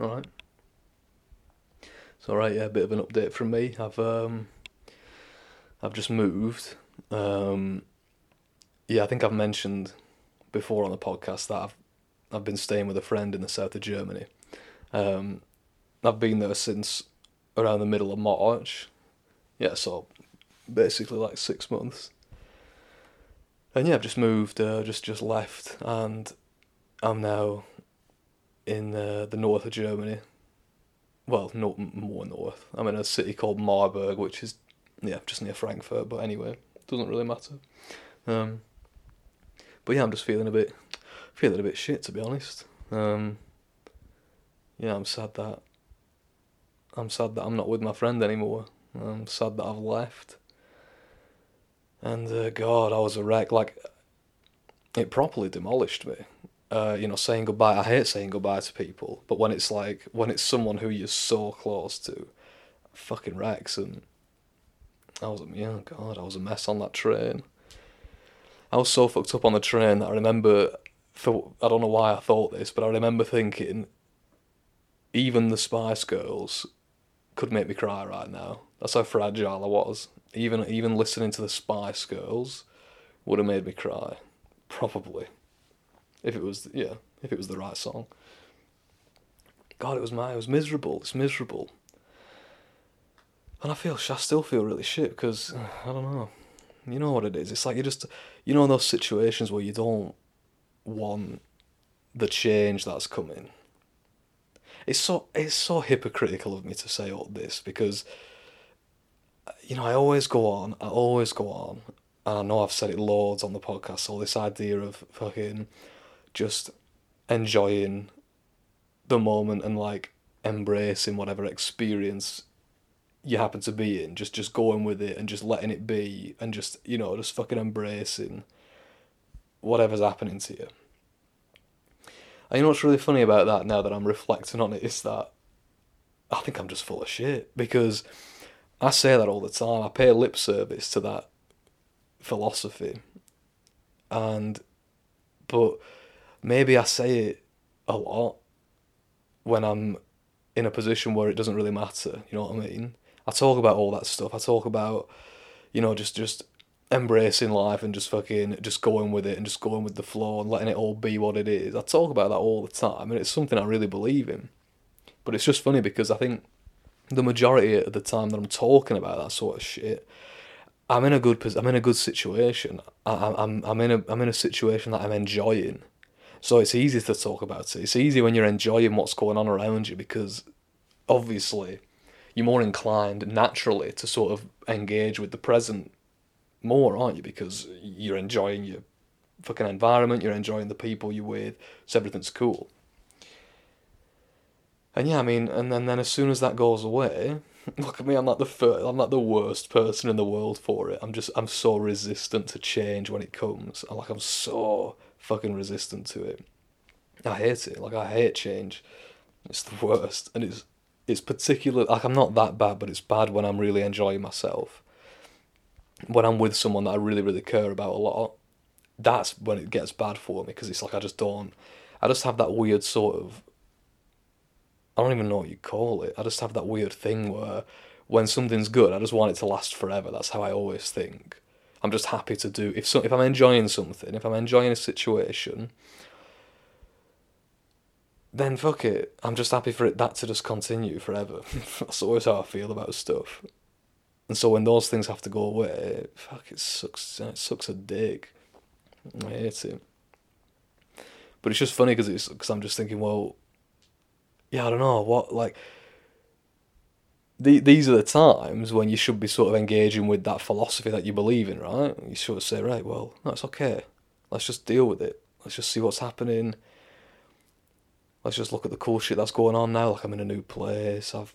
All right. It's all right. Yeah, a bit of an update from me. I've um, I've just moved. Um, yeah, I think I've mentioned before on the podcast that I've I've been staying with a friend in the south of Germany. Um, I've been there since around the middle of March. Yeah, so basically like six months. And yeah, I've just moved, uh, just just left, and I'm now in uh, the north of Germany. Well, not more north. I'm in a city called Marburg, which is yeah, just near Frankfurt. But anyway, doesn't really matter. Um, but yeah, I'm just feeling a bit, feeling a bit shit to be honest. Um, yeah, I'm sad that I'm sad that I'm not with my friend anymore. I'm sad that I've left. And uh, God, I was a wreck. Like, it properly demolished me. Uh, you know, saying goodbye. I hate saying goodbye to people, but when it's like when it's someone who you're so close to, fucking wrecks. And I was, yeah, God, I was a mess on that train. I was so fucked up on the train that I remember. For I don't know why I thought this, but I remember thinking, even the Spice Girls could make me cry right now. That's how fragile I was. Even even listening to the Spice Girls would have made me cry, probably. If it was yeah, if it was the right song. God, it was my it was miserable. It's miserable. And I feel I still feel really shit because I don't know. You know what it is? It's like you just you know those situations where you don't want the change that's coming it's so it's so hypocritical of me to say all this because you know I always go on, I always go on, and I know I've said it loads on the podcast. All this idea of fucking just enjoying the moment and like embracing whatever experience you happen to be in, just just going with it and just letting it be and just you know just fucking embracing whatever's happening to you. And you know what's really funny about that now that I'm reflecting on it is that I think I'm just full of shit because I say that all the time. I pay lip service to that philosophy. And, but maybe I say it a lot when I'm in a position where it doesn't really matter. You know what I mean? I talk about all that stuff. I talk about, you know, just just embracing life and just fucking just going with it and just going with the flow and letting it all be what it is. I talk about that all the time and it's something I really believe in. But it's just funny because I think the majority of the time that I'm talking about that sort of shit, I'm in a good I'm in a good situation. I, I'm I'm in a I'm in a situation that I'm enjoying. So it's easy to talk about it. It's easy when you're enjoying what's going on around you because obviously you're more inclined naturally to sort of engage with the present more, aren't you? Because you're enjoying your fucking environment, you're enjoying the people you're with, so everything's cool. And yeah, I mean, and then, then as soon as that goes away, look at me, I'm not the first, I'm not the worst person in the world for it. I'm just, I'm so resistant to change when it comes. I'm like, I'm so fucking resistant to it. I hate it. Like, I hate change. It's the worst. And it's, it's particular, like, I'm not that bad, but it's bad when I'm really enjoying myself when I'm with someone that I really, really care about a lot, that's when it gets bad for me because it's like I just don't. I just have that weird sort of. I don't even know what you call it. I just have that weird thing where when something's good, I just want it to last forever. That's how I always think. I'm just happy to do if so, if I'm enjoying something, if I'm enjoying a situation, then fuck it. I'm just happy for it that to just continue forever. That's always how I feel about stuff. And so when those things have to go away, fuck, it sucks. It sucks a dick. I hate it. But it's just funny because it's because I'm just thinking, well, yeah, I don't know what like. The, these are the times when you should be sort of engaging with that philosophy that you believe in, right? You sort of say, right, well, no, okay. Let's just deal with it. Let's just see what's happening. Let's just look at the cool shit that's going on now. Like I'm in a new place. I've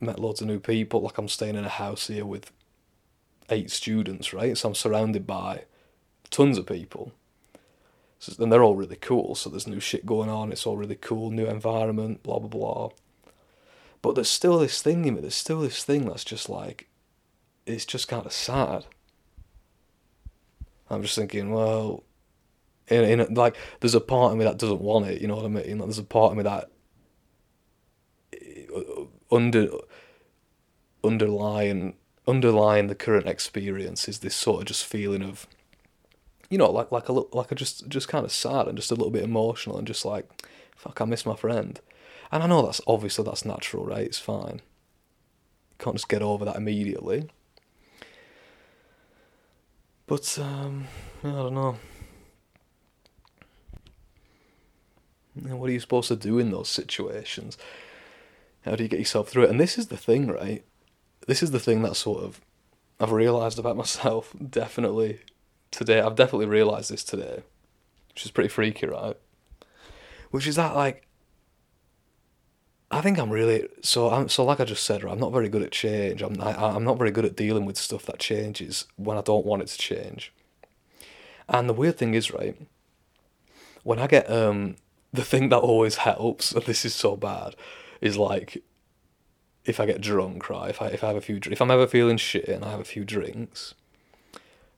met loads of new people. Like I'm staying in a house here with eight students, right? So I'm surrounded by tons of people. So, and they're all really cool. So there's new shit going on. It's all really cool. New environment. Blah blah blah. But there's still this thing in me. There's still this thing that's just like, it's just kind of sad. I'm just thinking, well, in, in like, there's a part of me that doesn't want it. You know what I mean? Like, there's a part of me that uh, under underlying underlying the current experience is this sort of just feeling of you know like like a like a just just kind of sad and just a little bit emotional and just like fuck I miss my friend and I know that's obviously that's natural right? It's fine. You can't just get over that immediately. But um I don't know. What are you supposed to do in those situations? How do you get yourself through it? And this is the thing right? This is the thing that sort of I've realised about myself definitely today. I've definitely realised this today, which is pretty freaky, right? Which is that like I think I'm really so. I'm so like I just said. I'm not very good at change. I'm I, I'm not very good at dealing with stuff that changes when I don't want it to change. And the weird thing is, right, when I get um the thing that always helps, and this is so bad, is like if I get drunk, right? If I if I have a few, if I'm ever feeling shit and I have a few drinks,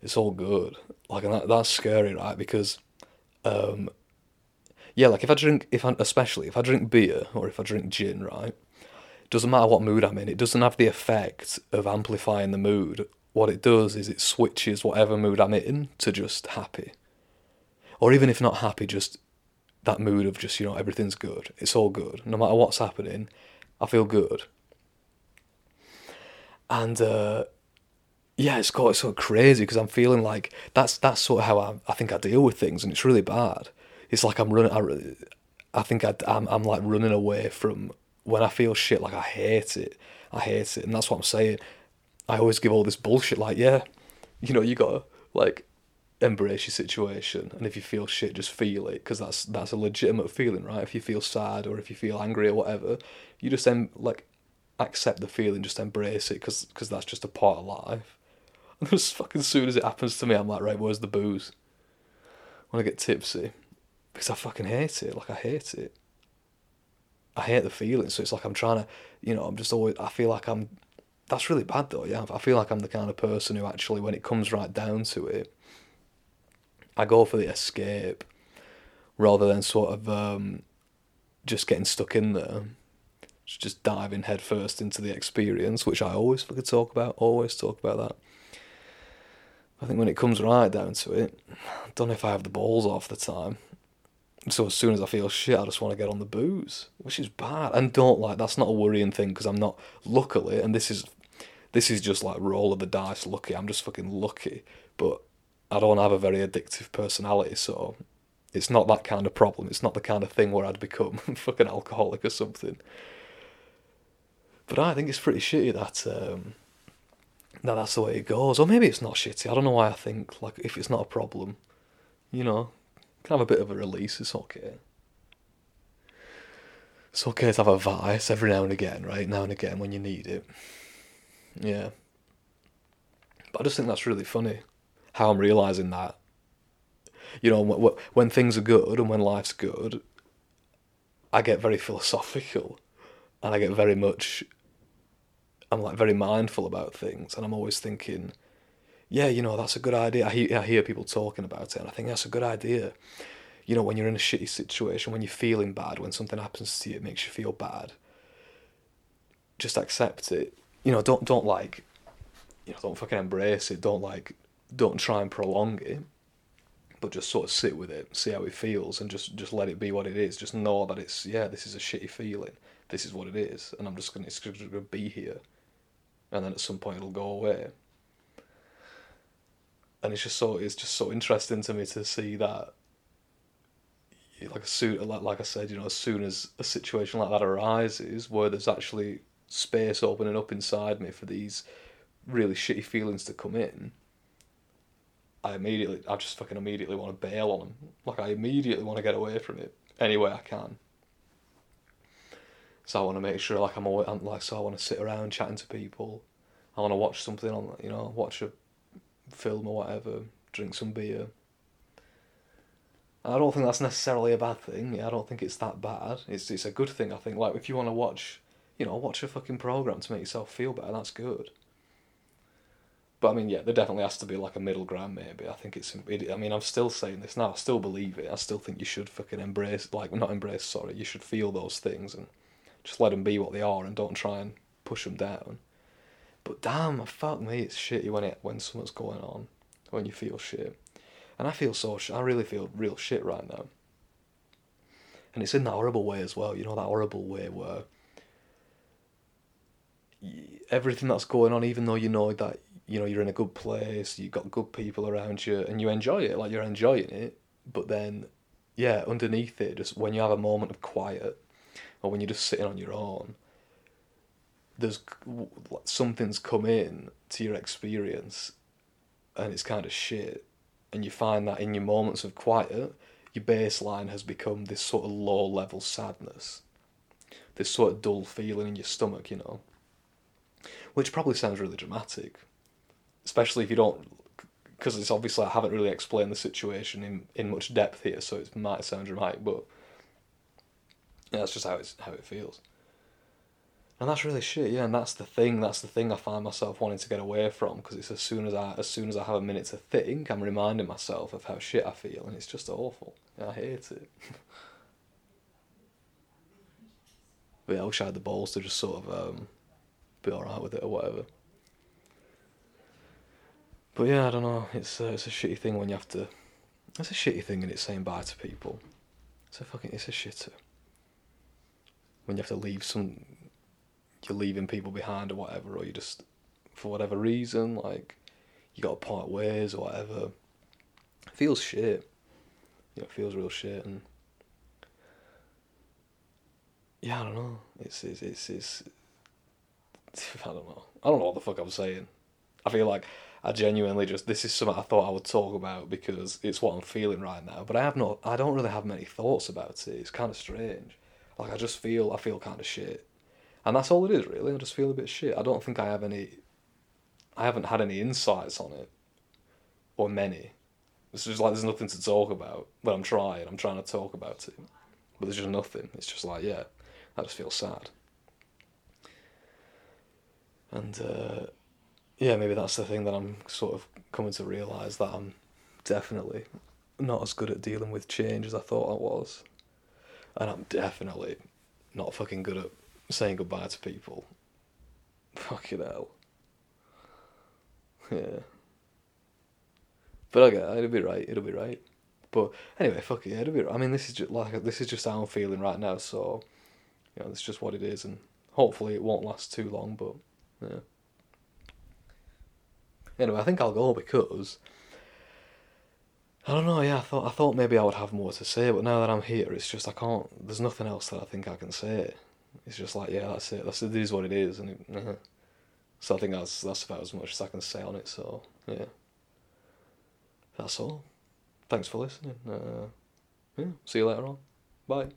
it's all good. Like that, that's scary, right? Because, um, yeah, like if I drink, if I especially if I drink beer or if I drink gin, right? Doesn't matter what mood I'm in. It doesn't have the effect of amplifying the mood. What it does is it switches whatever mood I'm in to just happy, or even if not happy, just that mood of just you know everything's good. It's all good. No matter what's happening, I feel good and uh, yeah, it's got it's so crazy because I'm feeling like that's that's sort of how I, I think I deal with things, and it's really bad. It's like I'm running. I, I think I, I'm I'm like running away from when I feel shit. Like I hate it. I hate it, and that's what I'm saying. I always give all this bullshit. Like yeah, you know, you gotta like embrace your situation, and if you feel shit, just feel it because that's that's a legitimate feeling, right? If you feel sad or if you feel angry or whatever, you just then like accept the feeling, just embrace it, because cause that's just a part of life. And as fucking soon as it happens to me, I'm like, right, where's the booze? When I get tipsy, because I fucking hate it. Like I hate it. I hate the feeling. So it's like I'm trying to, you know, I'm just always. I feel like I'm. That's really bad though. Yeah, I feel like I'm the kind of person who actually, when it comes right down to it, I go for the escape rather than sort of um, just getting stuck in there just diving headfirst into the experience, which I always fucking talk about, always talk about that. I think when it comes right down to it, I don't know if I have the balls off the time. So as soon as I feel shit, I just want to get on the booze, which is bad. And don't like that's not a worrying thing because I'm not luckily, and this is this is just like roll of the dice lucky. I'm just fucking lucky, but I don't have a very addictive personality, so it's not that kind of problem. It's not the kind of thing where I'd become fucking alcoholic or something. But I think it's pretty shitty that um, that that's the way it goes. Or maybe it's not shitty. I don't know why I think like if it's not a problem, you know, can have a bit of a release. It's okay. It's okay to have a vice every now and again, right? Now and again when you need it. Yeah. But I just think that's really funny how I'm realizing that. You know, when, when things are good and when life's good, I get very philosophical and I get very much I'm like very mindful about things, and I'm always thinking, yeah, you know, that's a good idea. I hear, I hear people talking about it, and I think that's a good idea. You know, when you're in a shitty situation, when you're feeling bad, when something happens to you, it makes you feel bad. Just accept it. You know, don't don't like, you know, don't fucking embrace it. Don't like, don't try and prolong it. But just sort of sit with it, see how it feels, and just just let it be what it is. Just know that it's yeah, this is a shitty feeling. This is what it is, and I'm just gonna it's just gonna be here and then at some point it'll go away. And it's just so it's just so interesting to me to see that like soon like like I said, you know, as soon as a situation like that arises where there's actually space opening up inside me for these really shitty feelings to come in, I immediately I just fucking immediately want to bail on them. Like I immediately want to get away from it any way I can. So I want to make sure like I'm always I'm like so I want to sit around chatting to people. I want to watch something on you know watch a film or whatever, drink some beer. I don't think that's necessarily a bad thing. I don't think it's that bad. It's it's a good thing. I think like if you want to watch, you know, watch a fucking program to make yourself feel better. That's good. But I mean, yeah, there definitely has to be like a middle ground. Maybe I think it's. It, I mean, I'm still saying this now. I still believe it. I still think you should fucking embrace, like not embrace. Sorry, you should feel those things and Just let them be what they are and don't try and push them down. But damn, fuck me, it's shitty when it when something's going on, when you feel shit, and I feel so. I really feel real shit right now. And it's in that horrible way as well. You know that horrible way where everything that's going on, even though you know that you know you're in a good place, you've got good people around you, and you enjoy it, like you're enjoying it. But then, yeah, underneath it, just when you have a moment of quiet, or when you're just sitting on your own, there's something's come in to your experience, and it's kind of shit, and you find that in your moments of quiet, your baseline has become this sort of low level sadness, this sort of dull feeling in your stomach, you know which probably sounds really dramatic, especially if you don't, because it's obviously I haven't really explained the situation in, in much depth here, so it might sound dramatic, but that's just how it's how it feels. And that's really shit, yeah. And that's the thing. That's the thing I find myself wanting to get away from because it's as soon as I as soon as I have a minute to think, I'm reminding myself of how shit I feel, and it's just awful. I hate it. but yeah, I wish I had the balls to just sort of um, be alright with it or whatever. But yeah, I don't know. It's uh, it's a shitty thing when you have to. It's a shitty thing and it's saying bye to people. It's a fucking. It's a shitter. When you have to leave some. You're leaving people behind or whatever, or you just, for whatever reason, like, you got to part ways or whatever. It feels shit. Know, it feels real shit and. Yeah, I don't know. It's it's it's, it's I don't know. I don't know what the fuck I'm saying. I feel like I genuinely just this is something I thought I would talk about because it's what I'm feeling right now. But I have not. I don't really have many thoughts about it. It's kind of strange. Like I just feel, I feel kind of shit, and that's all it is really. I just feel a bit shit. I don't think I have any. I haven't had any insights on it, or many. It's just like there's nothing to talk about. But I'm trying. I'm trying to talk about it, but there's just nothing. It's just like yeah, I just feel sad. And uh, yeah, maybe that's the thing that I'm sort of coming to realise that I'm definitely not as good at dealing with change as I thought I was. And I'm definitely not fucking good at saying goodbye to people. Fucking hell. Yeah. But okay, it'll be right. It'll be right. But anyway, fuck it. It'll be. Right. I mean, this is just like this is just how I'm feeling right now. So, you know, it's just what it is, and hopefully it won't last too long. But yeah. Anyway, I think I'll go because I don't know. Yeah, I thought I thought maybe I would have more to say, but now that I'm here, it's just I can't. There's nothing else that I think I can say. It's just like yeah, that's it. That's it is what it is, and it, uh, so I think that's that's about as much as I can say on it. So yeah, that's all. Thanks for listening. Uh, yeah, see you later on. Bye.